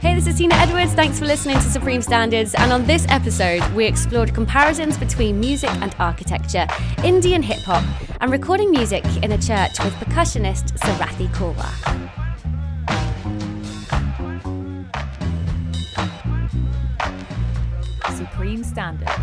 Hey, this is Tina Edwards. Thanks for listening to Supreme Standards. And on this episode, we explored comparisons between music and architecture, Indian hip hop, and recording music in a church with percussionist Sarathy Korwar. Supreme Standards.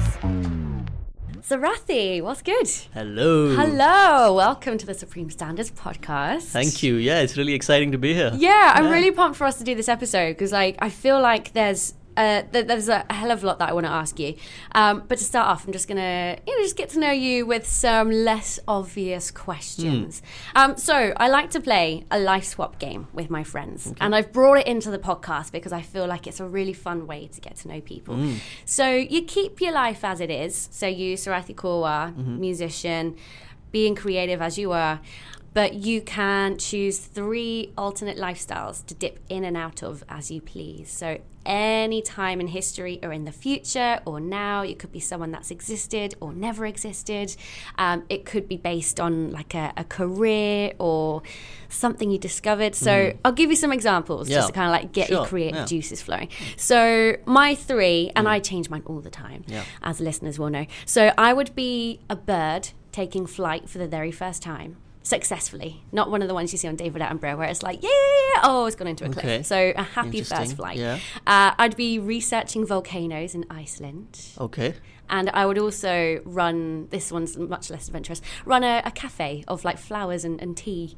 Sarathy, what's good? Hello. Hello, welcome to the Supreme Standards podcast. Thank you. Yeah, it's really exciting to be here. Yeah, I'm really pumped for us to do this episode because, like, I feel like there's uh, th- there's a hell of a lot that I want to ask you. Um, but to start off, I'm just gonna you know just get to know you with some less obvious questions. Um, so I like to play a life swap game with my friends, and I've brought it into the podcast because I feel like it's a really fun way to get to know people. So you keep your life as it is. So you, Sarathy Korwar, musician, being creative as you are. But you can choose three alternate lifestyles to dip in and out of as you please. So, any time in history or in the future or now, it could be someone that's existed or never existed. Um, it could be based on like a, a career or something you discovered. So, I'll give you some examples Yeah. just to kind of like get your creative yeah. juices flowing. So, my three, and I change mine all the time, Yeah. as listeners will know. So, I would be a bird taking flight for the very first time. Successfully, not one of the ones you see on David Attenborough, where it's like, yeah, oh, it's gone into a cliff. Okay. So a happy first flight. yeah. Uh, I'd be researching volcanoes in Iceland, Okay. and I would also run. This one's much less adventurous. Run a, a cafe of like flowers and, and tea.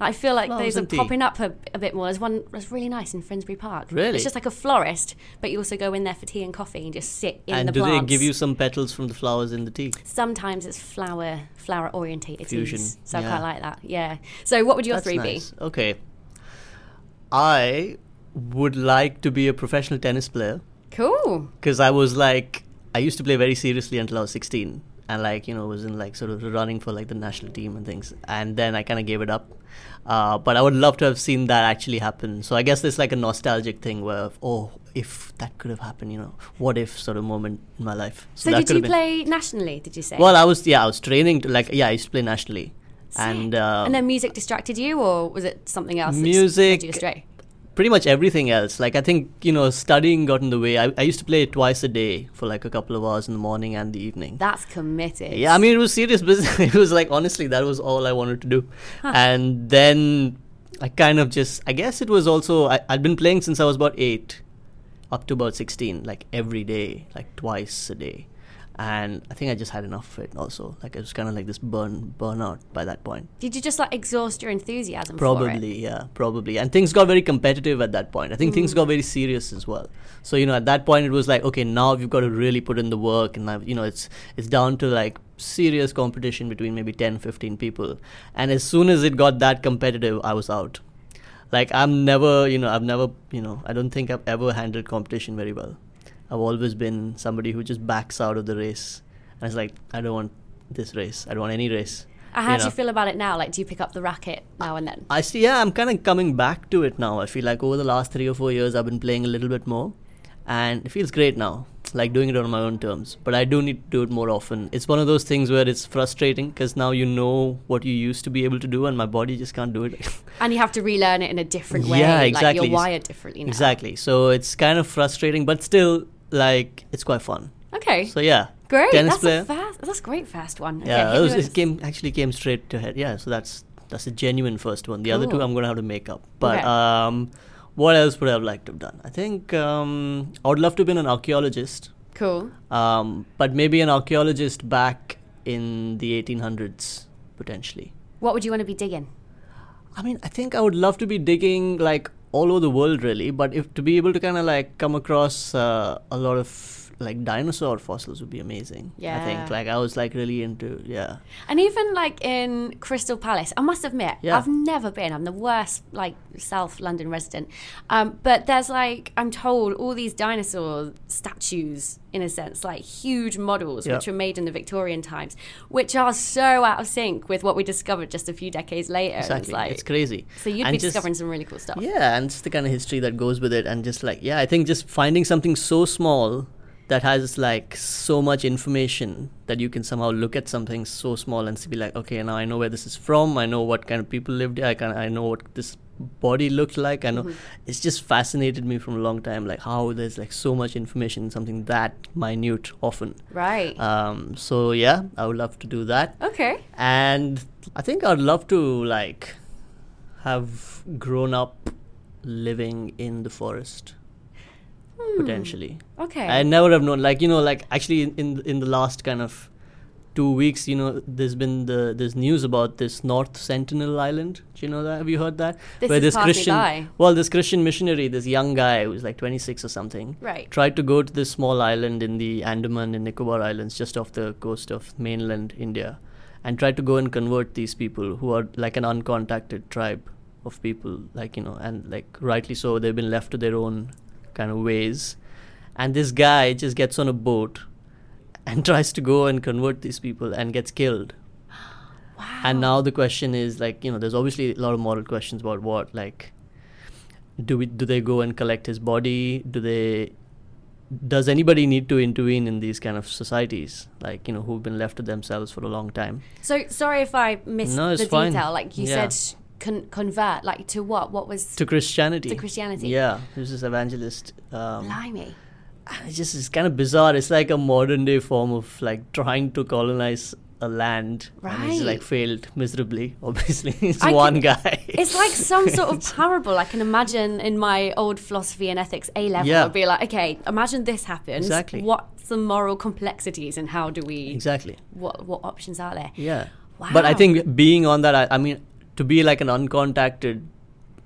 I feel like Flowers those are popping up a, a bit more. There's one that's really nice in Finsbury Park. Really? It's just like a florist, but you also go in there for tea and coffee and just sit in and the do plants. they give you some petals from the flowers in the tea? Sometimes it's flower flower orientated Fusion, teas, so I yeah. quite like that. Yeah. So what would your That's three nice. Okay. I would like to be a professional tennis player? Cool. because I was like, I used to play very seriously until I was 16 and like, you know, was in like sort of running for like the national team and things. And then I kind of gave it up. Uh, but I would love to have seen that actually happen. So I guess there's like a nostalgic thing where, oh, if that could have happened, you know, what if sort of moment in my life. So, that did you play nationally? Did you say? Well, I was yeah, I was training to like yeah, I used to play nationally, Sick. and uh, and then music distracted you, or was it something else? that Music- led you astray? Pretty much everything else. Like I think you know, studying got in the way. I, I used to play it twice a day for like a couple of hours in the morning and the evening. That's committed. yeah, I mean it was serious business. it was like honestly, that was all I wanted to do, and then I kind of just I guess it was also I, I'd been playing since I was about eight, up to about sixteen, like every day, like twice a day. And I think I just had enough of it. Also, like it was kind of like this burn burnout by that point. Did you just like exhaust your enthusiasm? Probably, yeah, probably. And things got very competitive at that point. I think things mm. got very serious as well. So you know, at that point, it was like, okay, now you've got to really put in the work, and now you know, it's it's down to like serious competition between maybe 10, 15 people. And as soon as it got that competitive, I was out. Like I'm never, you know, I've never, you know, I don't think I've ever handled competition very well. I've always been somebody who just backs out of the race. And it's like, I don't want this race. I don't want any race. Uh, How do know. you feel about it now? Like, do you pick up the racket now and then? I see. Yeah, I'm kind of coming back to it now. I feel like over the last three or four years, I've been playing a little bit more, and it feels great now. Like doing it on my own terms. But I do need to do it more often. It's one of those things where it's frustrating because now you know what you used to be able to do, and my body just can't do it. And you have to relearn it in a different way. Yeah, Like exactly. you're wired differently now. exactly. So it's kind of frustrating, but still, like it's quite fun. Okay. So yeah, great. tennis that's player. a fast. That's a great fast one. Yeah, hit it, was, it came actually came straight to head. Yeah, so that's that's a genuine first one. The other two I'm gonna have to make up. But Okay. um, what else would I have liked to have done? I think um, I would love to have been an archaeologist, Cool. um, but maybe an archaeologist back in the 1800s potentially. What would you want to be digging? I mean, I think I would love to be digging like all over the world, really. But if to be able to kind of like come across uh, a lot of like dinosaur fossils would be amazing. Yeah. I think like I was like really into yeah. And even like in Crystal Palace, I must admit, Yeah. I've never been. I'm the worst like South London resident. Um, but there's like I'm told all these dinosaur statues in a sense, like huge models Yeah. which were made in the Victorian times, which are so out of sync with what we discovered just a few decades later. Exactly, It's like, it's crazy. so you'd And be just- discovering some really cool stuff. Yeah, and it's the kind of history that goes with it, and just like yeah, I think just finding something so small that has like so much information that you can somehow look at something so small and be like, okay, now I know where this is from. I know what kind of people lived here. I can I know what this body looked like. I know Mm-hmm. it's just fascinated me from a long time, like how there's like so much information in something that minute often. Right. Um, so yeah, I would love to do that, okay. and I think I'd love to like have grown up living in the forest. Potentially. Hmm. Okay. I never have known. Like you know, like actually in in, in the last kind of two weeks, you know, there's been the there's news about this North Sentinel Island. Do you know that? Have you heard that? This Where this Christian, by. well, this Christian missionary, this young guy who's like 26 or something, Right. tried to go to this small island in the Andaman and Nicobar Islands, just off the coast of mainland India, and tried to go and convert these people who are like an uncontacted tribe of people, like you know, and like rightly so, they've been left to their own kind of ways. And this guy just gets on a boat and tries to go and convert these people and gets killed. Wow. And now the question is like, you know, there's obviously a lot of moral questions about what like do we do they go and collect his body? Do they does anybody need to intervene in these kind of societies like you know who've been left to themselves for a long time So sorry if I missed No, the fine. detail. Like you Yeah. said, con- convert. Like to what? What was to christianity To Christianity. yeah who's this evangelist um, blimey? it's just it's kind of bizarre it's like a modern day form of like trying to colonize a land and he's Right. like failed miserably obviously it's I one can- guy It's like some sort of parable. I can imagine in my old philosophy and ethics A level. Yeah. I'd be like, okay, imagine this happens. Exactly. What's the moral complexities and how do we? exactly What what options are there? Yeah. Wow. But I think being on that, I, I mean, to be like an uncontacted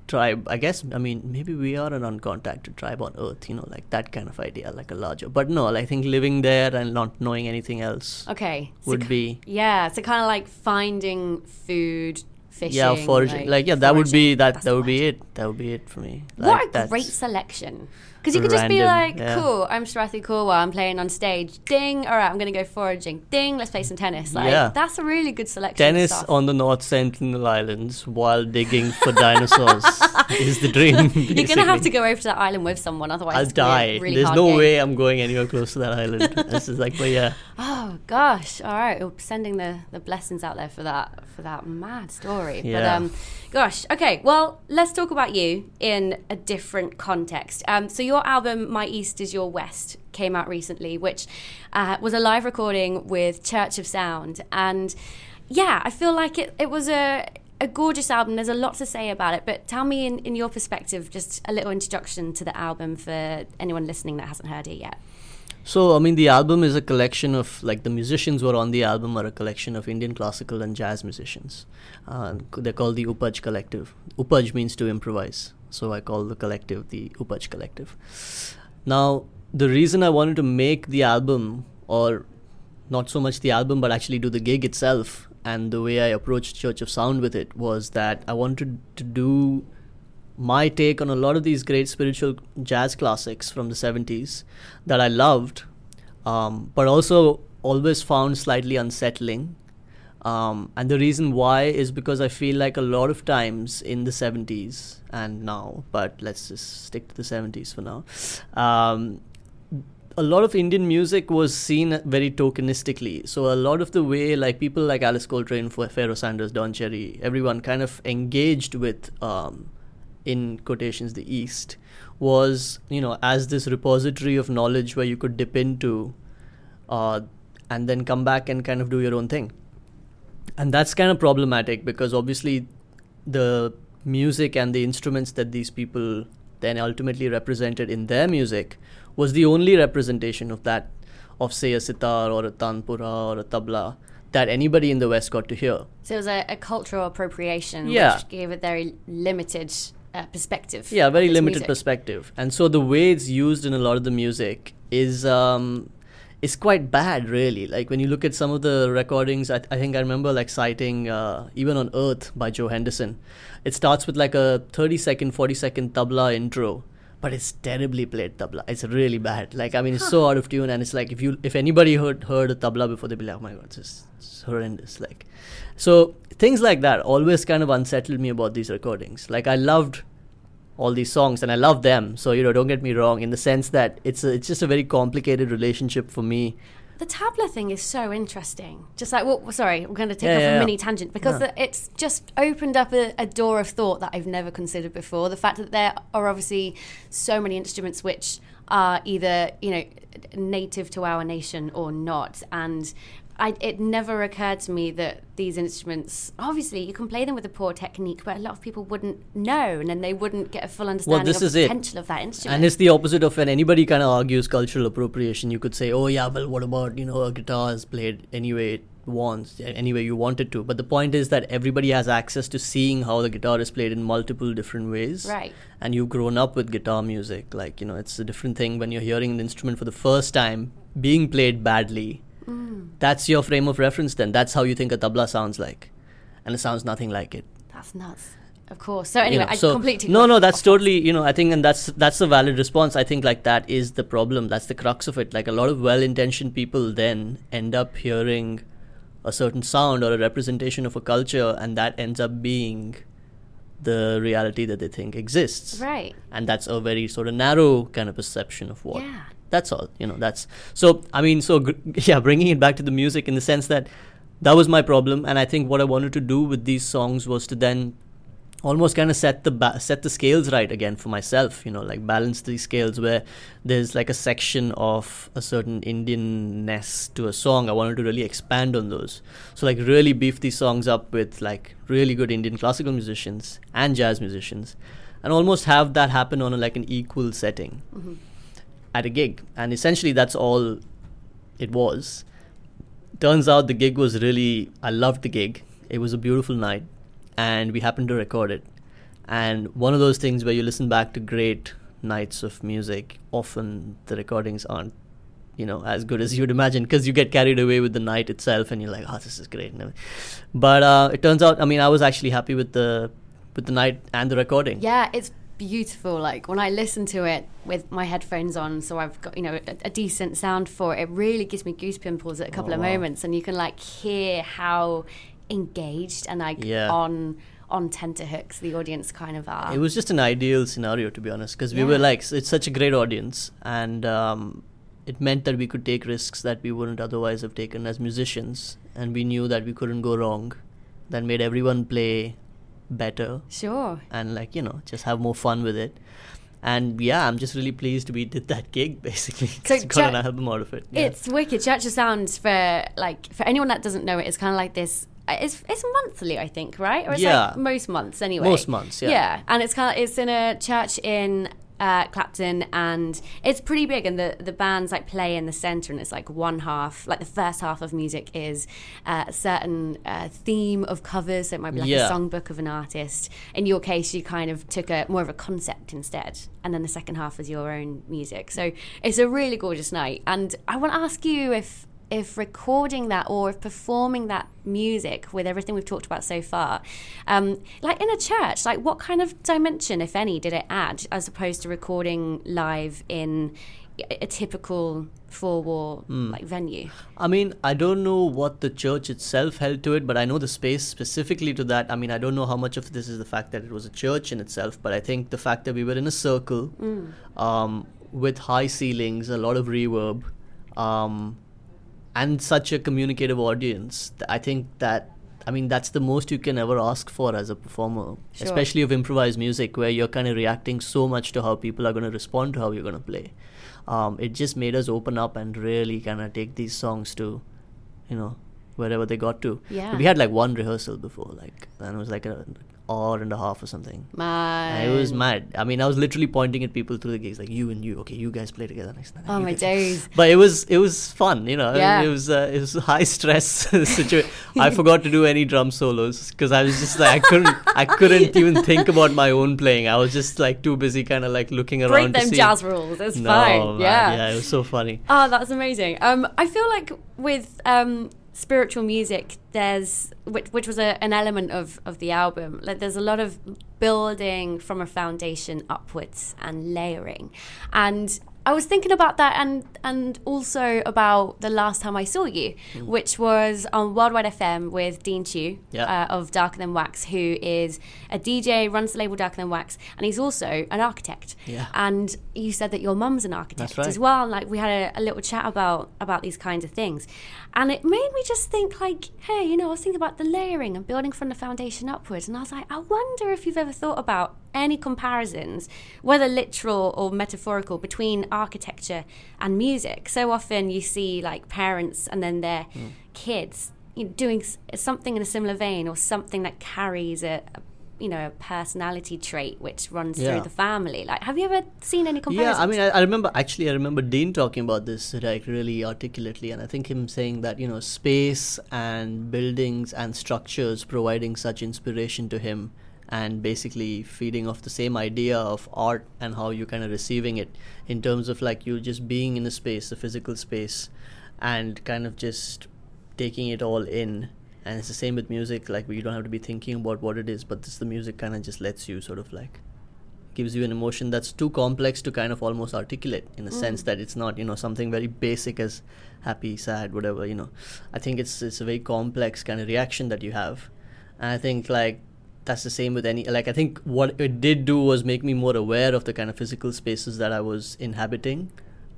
tribe, I guess, I mean, maybe we are an uncontacted tribe on Earth, you know, like that kind of idea, like a larger. But no, I think living there and not knowing anything else Okay. would ki- be. Yeah, so kind of like finding food, fishing. Yeah, foraging. Like, yeah, that would be that. That's That would be it. That would be it for me. What a great selection. Because you could just be like, yeah. cool, I'm Sarathy Korwar, I'm playing on stage. Ding, all right, I'm going to go foraging. Ding, let's play some tennis. Like, Yeah. that's a really good selection. Tennis on the North Sentinel Islands while digging for dinosaurs is the dream. You're going to have to go over to that island with someone, otherwise I'll gonna die. Really There's no game. way I'm going anywhere close to that island. this is like, but yeah. Oh gosh! All right, we're sending the, the blessings out there for that for that mad story. But um, gosh, okay. Well, let's talk about you in a different context. Um, so your album "My East Is Your West" came out recently, which uh, was a live recording with Church of Sound, and yeah, I feel like it it was a a gorgeous album. There's a lot to say about it, but tell me in, in your perspective, just a little introduction to the album for anyone listening that hasn't heard it yet. So, I mean, the album is a collection of, like, the musicians who are on the album are a collection of Indian classical and jazz musicians. Uh, they're called the Upaj Collective. Upaj means to improvise. So, I call the collective the Upaj Collective. Now, the reason I wanted to make the album, or not so much the album, but actually do the gig itself, and the way I approached Church of Sound with it was that I wanted to do my take on a lot of these great spiritual jazz classics from the 70s that I loved, um, but also always found slightly unsettling. Um, and the reason why is because I feel like a lot of times in the 70s and now, but let's just stick to the 70s for now, um, a lot of Indian music was seen very tokenistically. So a lot of the way, like people like Alice Coltrane, Pharoah Sanders, Don Cherry, everyone kind of engaged with, um, in quotations, the East, was you know as this repository of knowledge where you could dip into, uh, and then come back and kind of do your own thing. And that's kind of problematic because obviously, the music and the instruments that these people then ultimately represented in their music was the only representation of that, of say a sitar or a tanpura or a tabla that anybody in the West got to hear. So it was a, a cultural appropriation, Yeah. which gave a very limited uh, perspective. Yeah, very limited music. perspective. And so the way it's used in a lot of the music is um, is quite bad, really. Like when you look at some of the recordings, I, I think I remember like citing uh, even on Earth by Joe Henderson. It starts with like a 30 second, 40 second tabla intro. But it's terribly played tabla. It's really bad. Like I mean, it's so out of tune, and it's like if you if anybody heard heard a tabla before, they'd be like, "Oh my god, this is it's horrendous." Like, so things like that always kind of unsettled me about these recordings. Like I loved all these songs and I love them. So you know, don't get me wrong in the sense that it's a, it's just a very complicated relationship for me the tabla thing is so interesting. Just like, well, sorry, I'm going to take Yeah, off yeah, a yeah. mini tangent because No. it's just opened up a, a door of thought that I've never considered before. The fact that there are obviously so many instruments which are either, you know, native to our nation or not. And I, it never occurred to me that these instruments, obviously, you can play them with a poor technique, but a lot of people wouldn't know and then they wouldn't get a full understanding this of is the it. potential of that instrument. And it's the opposite of when anybody kind of argues cultural appropriation. You could say, "Oh yeah, well, what about you know a guitar is played anyway it wants, anyway you want it to." But the point is that everybody has access to seeing how the guitar is played in multiple different ways. Right. And you've grown up with guitar music, like you know, it's a different thing when you're hearing an instrument for the first time being played badly. Mm. That's your frame of reference. Then that's how you think a tabla sounds like, and it sounds nothing like it. That's nuts. Of course. So anyway, you know, I so completely no no that's totally you know i think and that's that's a valid response i think like that is the problem that's the crux of it like a lot of well-intentioned people then end up hearing a certain sound or a representation of a culture and that ends up being the reality that they think exists Right. and that's a very sort of narrow kind of perception of what Yeah. That's all you know that's so i mean so yeah bringing it back to the music in the sense that that was my problem and i think what i wanted to do with these songs was to then almost kind of set the ba- set the scales right again for myself you know like balance these scales where there's like a section of a certain indianness to a song. I wanted to really expand on those. So like really beef these songs up with like really good indian classical musicians and jazz musicians and almost have that happen on a, like an equal setting mm-hmm. At a gig. And essentially that's all it was. Turns out the gig was really i loved the gig. It was a beautiful night and we happened to record it. And one of those things where you listen back to great nights of music often the recordings aren't you know as good as you'd imagine because you get carried away with the night itself and you're like oh this is great. But uh, it turns out i mean i was actually happy with the with the night and the recording. Yeah, it's beautiful. Like when I listen to it with my headphones on, so I've got you know a, a decent sound for it. It really gives me goose pimples at a couple Oh, of wow. moments, and you can like hear how engaged and like Yeah. on on tenterhooks the audience kind of are. It was just an ideal scenario, to be honest, because we were like, it's such a great audience, and um, it meant that we could take risks that we wouldn't otherwise have taken as musicians, and we knew that we couldn't go wrong. That made everyone play better sure. and like you know just have more fun with it. And yeah, I'm just really pleased we did that gig basically. So got Ja- an album out of it. Yeah. It's wicked. Church of Sounds for like for anyone that doesn't know it, it's kind of like this. Uh, it's it's monthly, I think, right? Or it's Yeah. like most months anyway. Most months, yeah. Yeah, and it's kind of it's in a church in uh, Clapton, and it's pretty big. And the the bands like play in the center, and it's like one half, like the first half of music is uh, a certain uh, theme of covers. So it might be like Yeah. a songbook of an artist. In your case, you kind of took a more of a concept instead, and then the second half was your own music. So it's a really gorgeous night. And I want to ask you if if recording that or if performing that music with everything we've talked about so far, um, like in a church, like what kind of dimension, if any, did it add as opposed to recording live in a typical four wall like venue? I mean, I don't know what the church itself held to it, but I know the space specifically to that. I mean, I don't know how much of this is the fact that it was a church in itself, but I think the fact that we were in a circle um, with high ceilings, a lot of reverb, um, and such a communicative audience, I think that. I mean, that's the most you can ever ask for as a performer, Sure. especially of improvised music, where you're kind of reacting so much to how people are going to respond to how you're going to play. Um, it just made us open up and really kind of take these songs to, you know, wherever they got to. Yeah. We had like one rehearsal before, like, and it was like an hour and a half or something. My, And it was mad. I mean, I was literally pointing at people through the gigs, like you and you. Okay, you guys play together next night. Oh my days. But it was it was fun, you know. Yeah. It was uh, it was high stress situation. I forgot to do any drum solos because I was just like I couldn't I couldn't even think about my own playing. I was just like too busy, kind of like looking around. Break to them see. jazz rules. It's no, fine. man, yeah. yeah, it was so funny. Oh, that's amazing. Um, I feel like with um, spiritual music, there's which, which was a, an element of, of the album. Like, there's a lot of building from a foundation upwards and layering, and I was thinking about that and and also about the last time I saw you, Hmm. which was on Worldwide FM with Dean Chew Yeah. uh, of Darker Than Wax, who is a DJ, runs the label Darker Than Wax, and he's also an architect. Yeah. And you said that your mum's an architect right. as well. Like we had a, a little chat about about these kinds of things, and it made me just think like, hey, you know, I was thinking about the layering and building from the foundation upwards, and I was like, I wonder if you've ever thought about any comparisons, whether literal or metaphorical, between architecture and music. So often you see like parents and then their Hmm. kids you know, doing something in a similar vein or something that carries a, a you know a personality trait which runs Yeah. through the family. Like, have you ever seen any comparisons? Yeah. I mean, I, I remember actually, I remember Dean talking about this like really articulately, and I think him saying that you know space and buildings and structures providing such inspiration to him, and basically feeding off the same idea of art and how you're kind of receiving it in terms of like you just being in a space, a physical space, and kind of just taking it all in. And it's the same with music. Like you don't have to be thinking about what it is, but this the music kind of just lets you sort of like gives you an emotion that's too complex to kind of almost articulate in a mm. sense that it's not you know something very basic as happy sad whatever you know i think it's it's a very complex kind of reaction that you have and i think like that's the same with any like i think what it did do was make me more aware of the kind of physical spaces that i was inhabiting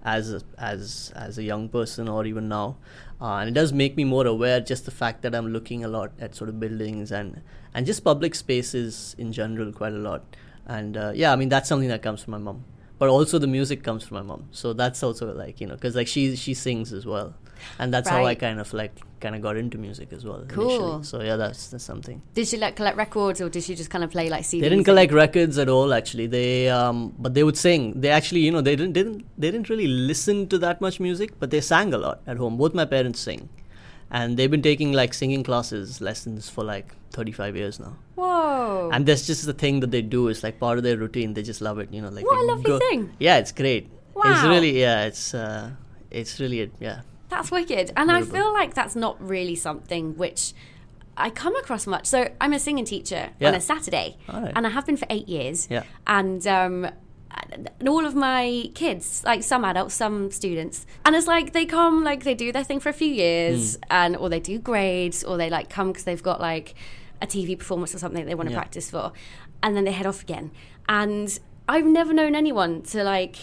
as a, as as a young person or even now. Uh, and it does make me more aware just the fact that i'm looking a lot at sort of buildings and and just public spaces in general quite a lot. And uh, yeah i mean that's something that comes from my mom. But also the music comes from my mom. So that's also like you know because like she she sings as well and that's how i kind of like kind of got into music as well Cool. initially. so yeah that's, that's something Did she like collect records or did she just kind of play like CDs? they didn't collect records at all actually they um but they would sing they actually you know they didn't didn't they didn't really listen to that much music but they sang a lot at home both my parents sing and they've been taking like singing classes lessons for like 35 years now Whoa. and that's just the thing that they do it's like part of their routine they just love it you know like What a lovely thing. yeah it's great Wow. it's really yeah it's uh it's really yeah That's wicked. And I feel like that's not really something which I come across much. So I'm a singing teacher on a Saturday, and I have been for eight years. Yeah. And um, and all of my kids, like some adults, some students, and it's like they come, like they do their thing for a few years, Hmm. and or they do grades, or they like come because they've got like a TV performance or something they want to Yeah. practice for, and then they head off again. And I've never known anyone to like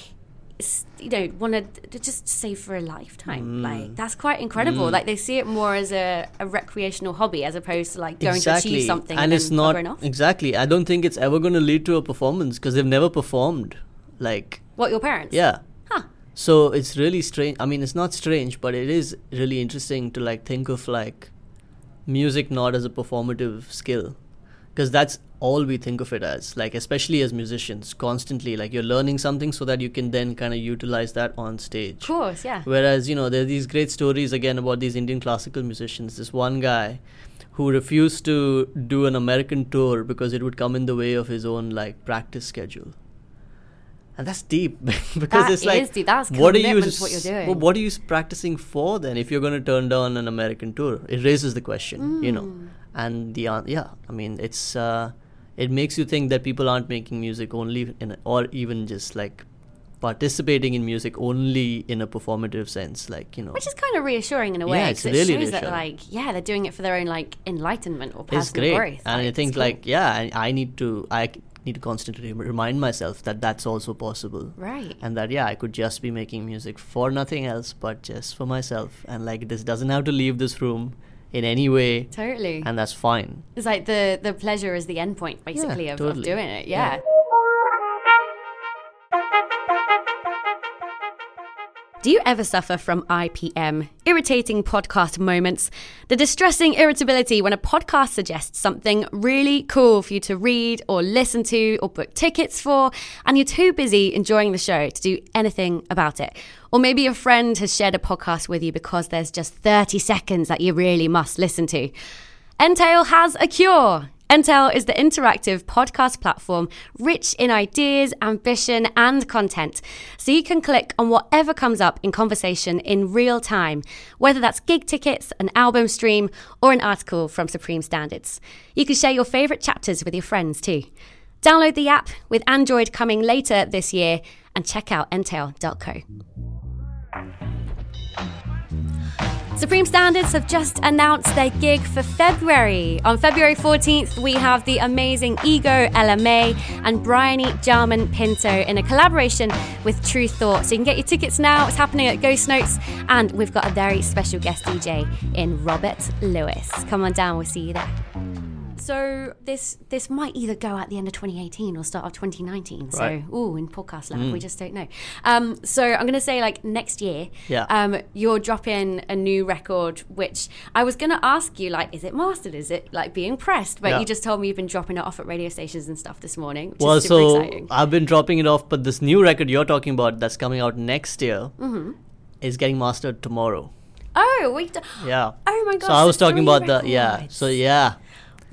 you know want to just save for a lifetime. Mm. like that's quite incredible. Like they see it more as a, a recreational hobby as opposed to like going exactly to achieve something and, and, it's not exactly. I don't think it's ever going to lead to a performance because they've never performed like what your parents? Yeah. Huh. So it's really strange i mean it's not strange but it is really interesting to like think of like music not as a performative skill because that's all we think of it as like especially as musicians constantly like you're learning something so that you can then kind of utilize that on stage of course yeah Whereas, you know, there are these great stories again about these Indian classical musicians. This one guy who refused to do an American tour because it would come in the way of his own like practice schedule. And that's deep because That it's like deep. That's what are you what you're doing. well, what are you practicing for then if you're going to turn down an American tour? It raises the question, you know. Mm. And the an- yeah, I mean, it's uh, it makes you think that people aren't making music only in or even just like participating in music only in a performative sense like you know. Which is kind of reassuring in a way Yeah, it's really it shows that like yeah they're doing it for their own like enlightenment or personal it's great. growth and i it's think cool. like yeah I, I need to i need to constantly remind myself that that's also possible. Right. And that yeah i could just be making music for nothing else but just for myself. And like this doesn't have to leave this room in any way totally and that's fine it's like the the pleasure is the end point basically of, of totally. doing it Yeah. yeah. Do you ever suffer from IPM, irritating podcast moments? The distressing irritability when a podcast suggests something really cool for you to read or listen to or book tickets for, and you're too busy enjoying the show to do anything about it. Or maybe a friend has shared a podcast with you because there's just 30 seconds that you really must listen to. Entail has a cure. Entail is the interactive podcast platform rich in ideas, ambition, and content. So you can click on whatever comes up in conversation in real time, whether that's gig tickets, an album stream, or an article from Supreme Standards. You can share your favourite chapters with your friends too. Download the app with Android coming later this year and check out entail.co. Supreme Standards have just announced their gig for February. On February 14th, we have the amazing Ego Ella May and Bryony Jarman Pinto in a collaboration with True Thought. So you can get your tickets now. It's happening at Ghost Notes, and we've got a very special guest DJ in Robert Lewis. Come on down, we'll see you there. So this this might either go at the end of 2018 or start of 2019. So Right. ooh, in podcast land, we just don't know. Um, so I'm going to say like next year. Yeah. Um, you're dropping a new record, which I was going to ask you like, is it mastered? Is it like being pressed? But Yeah. you just told me you've been dropping it off at radio stations and stuff this morning, which well, so exciting. I've been dropping it off, but this new record you're talking about that's coming out next year Mm-hmm. is getting mastered tomorrow. Oh, we. D- Yeah. Oh my gosh. So I was talking about the yeah. So yeah,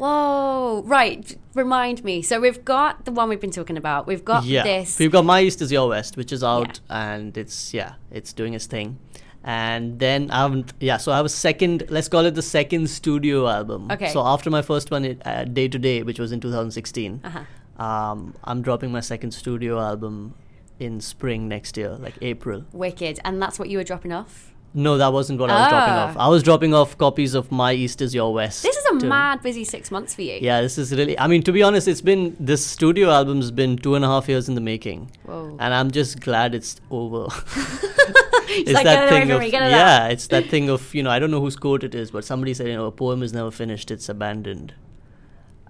Whoa! Right. Remind me. So we've got the one we've been talking about. We've got yeah. this. We've got My East is Your West, which is out and it's yeah, it's doing its thing. And then I haven't yeah. So I have a second. Let's call it the second studio album. Okay. So after my first one, it, uh, Day to Day, which was in 2016, Uh-huh. um, I'm dropping my second studio album in spring next year, like April. Wicked, and that's what you were dropping off. No, that wasn't what I was dropping Ah. off. I was dropping off copies of My East is Your West. This is a to- mad busy six months for you. Yeah, this is really. I mean, to be honest, it's been this studio album's been two and a half years in the making, Whoa. and I'm just glad it's over. It's like, get it away from of me, get it yeah, out. it's that thing of you know I don't know whose quote it is, but somebody said you know a poem is never finished, it's abandoned.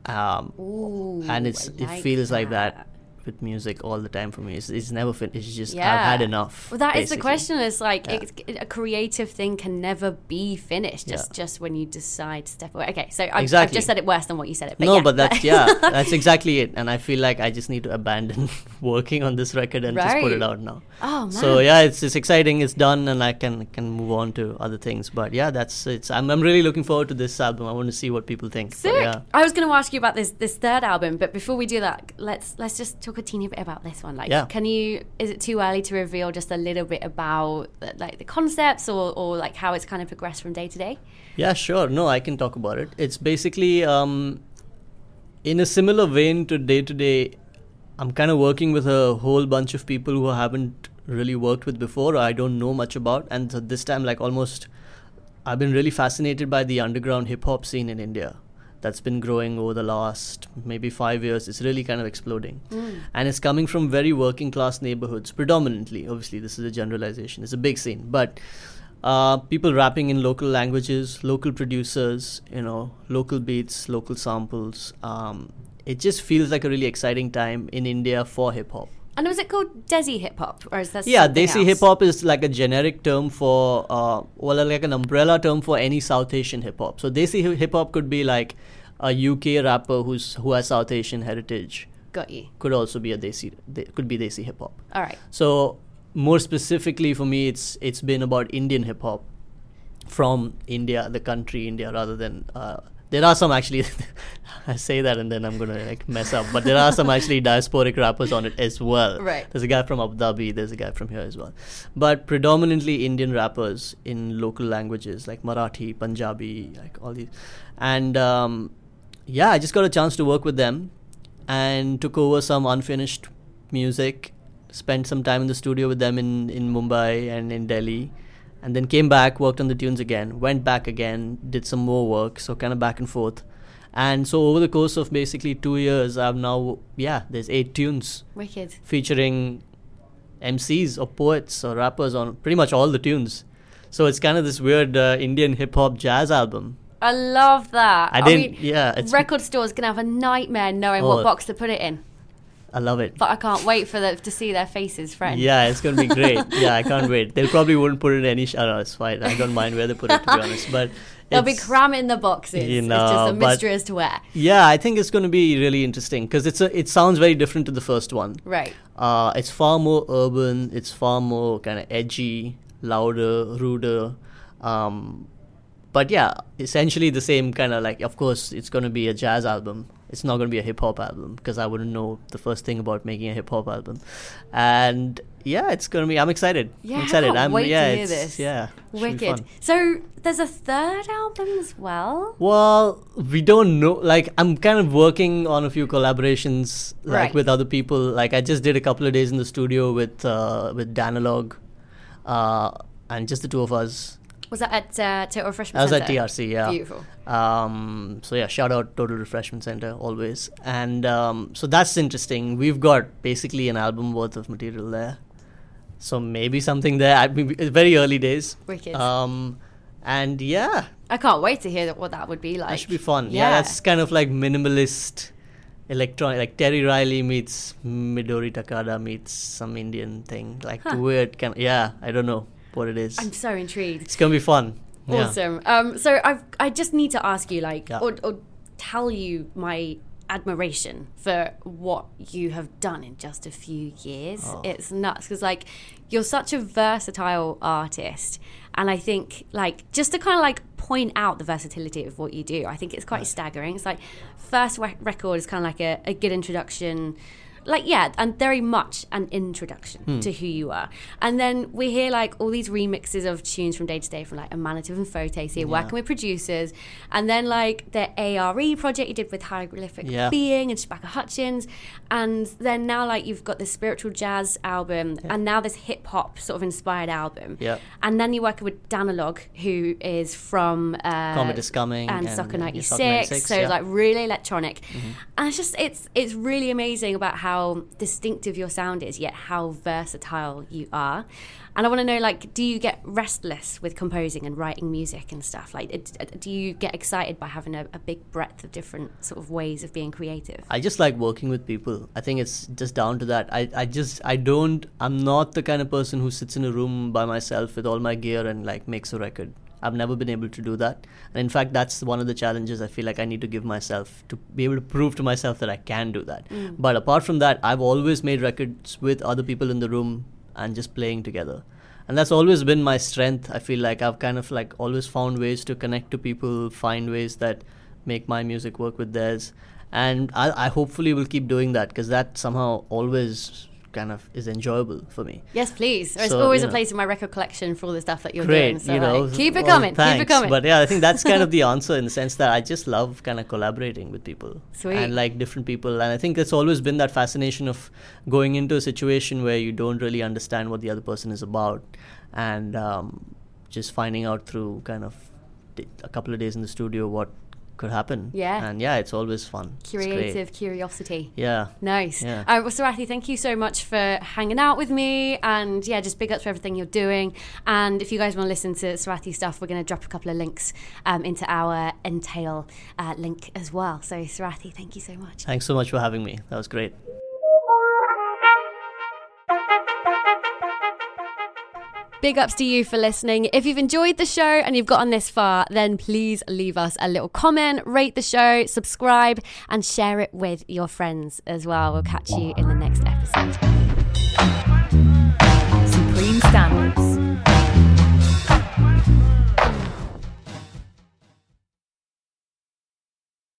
Um, Ooh, and it's I it feels like that with music all the time for me. It's, it's never finished. It's just I've had enough. Well, that is the question. It's like Yeah. it's, a creative thing can never be finished. Just Yeah. just when you decide to step away. Okay, so I've, I've just said it worse than what you said it. But no, yeah. but that's yeah, that's exactly it. And I feel like I just need to abandon working on this record and just put it out now. oh man. So yeah, it's it's exciting. It's done, and I can can move on to other things. But yeah, that's it's. I'm I'm really looking forward to this album. I want to see what people think. But yeah, I was going to ask you about this this third album, but before we do that, let's let's just talk a teeny bit about this one. Like, Yeah. can you? Is it too early to reveal just a little bit about like the concepts or or like how it's kind of progressed from day to day? yeah, sure. No, I can talk about it. It's basically um, in a similar vein to day to day. I'm kind of working with a whole bunch of people who I haven't really worked with before. Or I don't know much about, and so this time, like almost, I've been really fascinated by the underground hip hop scene in India. That's been growing over the last maybe five years. It's really kind of exploding, and it's coming from very working class neighborhoods, predominantly. Obviously, this is a generalization. It's a big scene, but uh, people rapping in local languages, local producers, you know, local beats, local samples. Um, it just feels like a really exciting time in India for hip hop. And was it called Desi hip hop, or is that Yeah, Desi hip hop is like a generic term for, uh, well, like an umbrella term for any South Asian hip hop. So Desi hip hop could be like a UK rapper who's who has South Asian heritage. Got you. Could also be a Desi, de- could be Desi hip hop. All right. So more specifically for me, it's it's been about Indian hip hop from India, the country India, rather than. Uh, there are some actually. I say that and then I'm gonna like mess up, but there are some actually diasporic rappers on it as well. Right. There's a guy from Abu Dhabi. There's a guy from here as well, but predominantly Indian rappers in local languages like Marathi, Punjabi, like all these, and um, yeah, I just got a chance to work with them and took over some unfinished music spent some time in the studio with them in, in Mumbai and in Delhi and then came back worked on the tunes again went back again did some more work so kind of back and forth and so over the course of basically two years I've now yeah there's eight tunes Wicked. featuring MCs or poets or rappers on pretty much all the tunes so it's kind of this weird uh, Indian hip hop jazz album I love that. I didn't mean, yeah it's record stores gonna have a nightmare knowing Oh. what box to put it in. I love it But I can't wait for the, to see their faces, friend. Yeah, it's gonna be great. yeah, I can't wait. They probably wouldn't put it in any. Sh- I. It's fine. I don't mind where they put it to be honest. But They'll be cramming the boxes. You it's just know, a mystery as to where. Yeah, I think it's going to be really interesting because it's a. It sounds very different to the first one. Right. Uh, it's far more urban. It's far more kind of edgy, louder, ruder. Um, but yeah, essentially the same kind of like. Of course, it's going to be a jazz album, it's not going to be a hip hop album because I wouldn't know the first thing about making a hip hop album. And yeah, it's going to be. I'm excited. Yeah, I'm I excited. can't I'm wait to hear it's, this. yeah, Wicked. So there's a third album as well. Well, we don't know. Like, I'm kind of working on a few collaborations, like Right. with other people. Like, I just did a couple of days in the studio with uh, with Danalogue, uh, and just the two of us. Was that at uh, Total Refreshment Center? I was at Centre? TRC, yeah. Beautiful. Um, so yeah, shout out Total Refreshment Center always. And um, so that's interesting. We've got basically an album worth of material there. So maybe something there. I mean, it's very early days. Wicked. Um, and yeah, I can't wait to hear that, what that would be like. that should be fun. Yeah, Yeah. that's kind of like minimalist electronic, like Terry Riley meets Midori Takada meets some Indian thing, like Huh. weird kind. Of, yeah, I don't know what it is. I'm so intrigued. it's gonna be fun. Yeah. Awesome. Um, so I I just need to ask you, like, Yeah. or, or tell you my admiration for what you have done in just a few years. Oh. It's nuts because like you're such a versatile artist, and I think like just to kind of like point out the versatility of what you do, I think it's quite staggering. It's like first rec- record is kind of like a, a good introduction. Like yeah, and very much an introduction Hmm. to who you are, and then we hear like all these remixes of tunes from day to day from like Emanative and Fote. So you're working with producers, and then like the ARE project you did with Hieroglyphic Yeah. Being and Shabaka Hutchings, and then now like you've got this spiritual jazz album, and now this hip hop sort of inspired album, Yeah. and then you're working with Danalogue, who is from uh, Comet is coming and, and, Soccer uh, 96, 96, so yeah. like really electronic, Mm-hmm. and it's just it's it's really amazing about how distinctive your sound is, yet how versatile you are. And I want to know, like, do you get restless with composing and writing music and stuff? Like, it- uh, do you get excited by having a, a big breadth of different sort of ways of being creative? I just like working with people. I think it's just down to that. I, I just I don't I'm not the kind of person who sits in a room by myself with all my gear and like makes a record. I've never been able to do that. And in fact that's one of the challenges I feel like I need to give myself to be able to prove to myself that I can do that. Mm. But apart from that, I've always made records with other people in the room and just playing together. And that's always been my strength. I feel like I've kind of like always found ways to connect to people, find ways that make my music work with theirs and I, I hopefully will keep doing that because that somehow always kind of is enjoyable for me. Yes, please. There's So, always you a know. place in my record collection for all the stuff that you're Great, doing. So you know, like, keep it well, coming. Keep it coming. But yeah, I think that's kind of the answer in the sense that I just love kind of collaborating with people Sweet. and like different people, and I think it's always been that fascination of going into a situation where you don't really understand what the other person is about, and um, just finding out through kind of a couple of days in the studio what could happen. Yeah. and yeah, it's always fun. Creative curiosity. Yeah. Nice. Yeah. Uh, well, Sarathy, thank you so much for hanging out with me. And yeah, just big ups for everything you're doing. And if you guys want to listen to Sarathy stuff, we're going to drop a couple of links um, into our Entail uh, link as well. So, Sarathy, thank you so much. Thanks so much for having me. That was great. Big ups to you for listening. If you've enjoyed the show and you've gotten this far, then please leave us a little comment, rate the show, subscribe, and share it with your friends as well. We'll catch you in the next episode. Supreme Standards.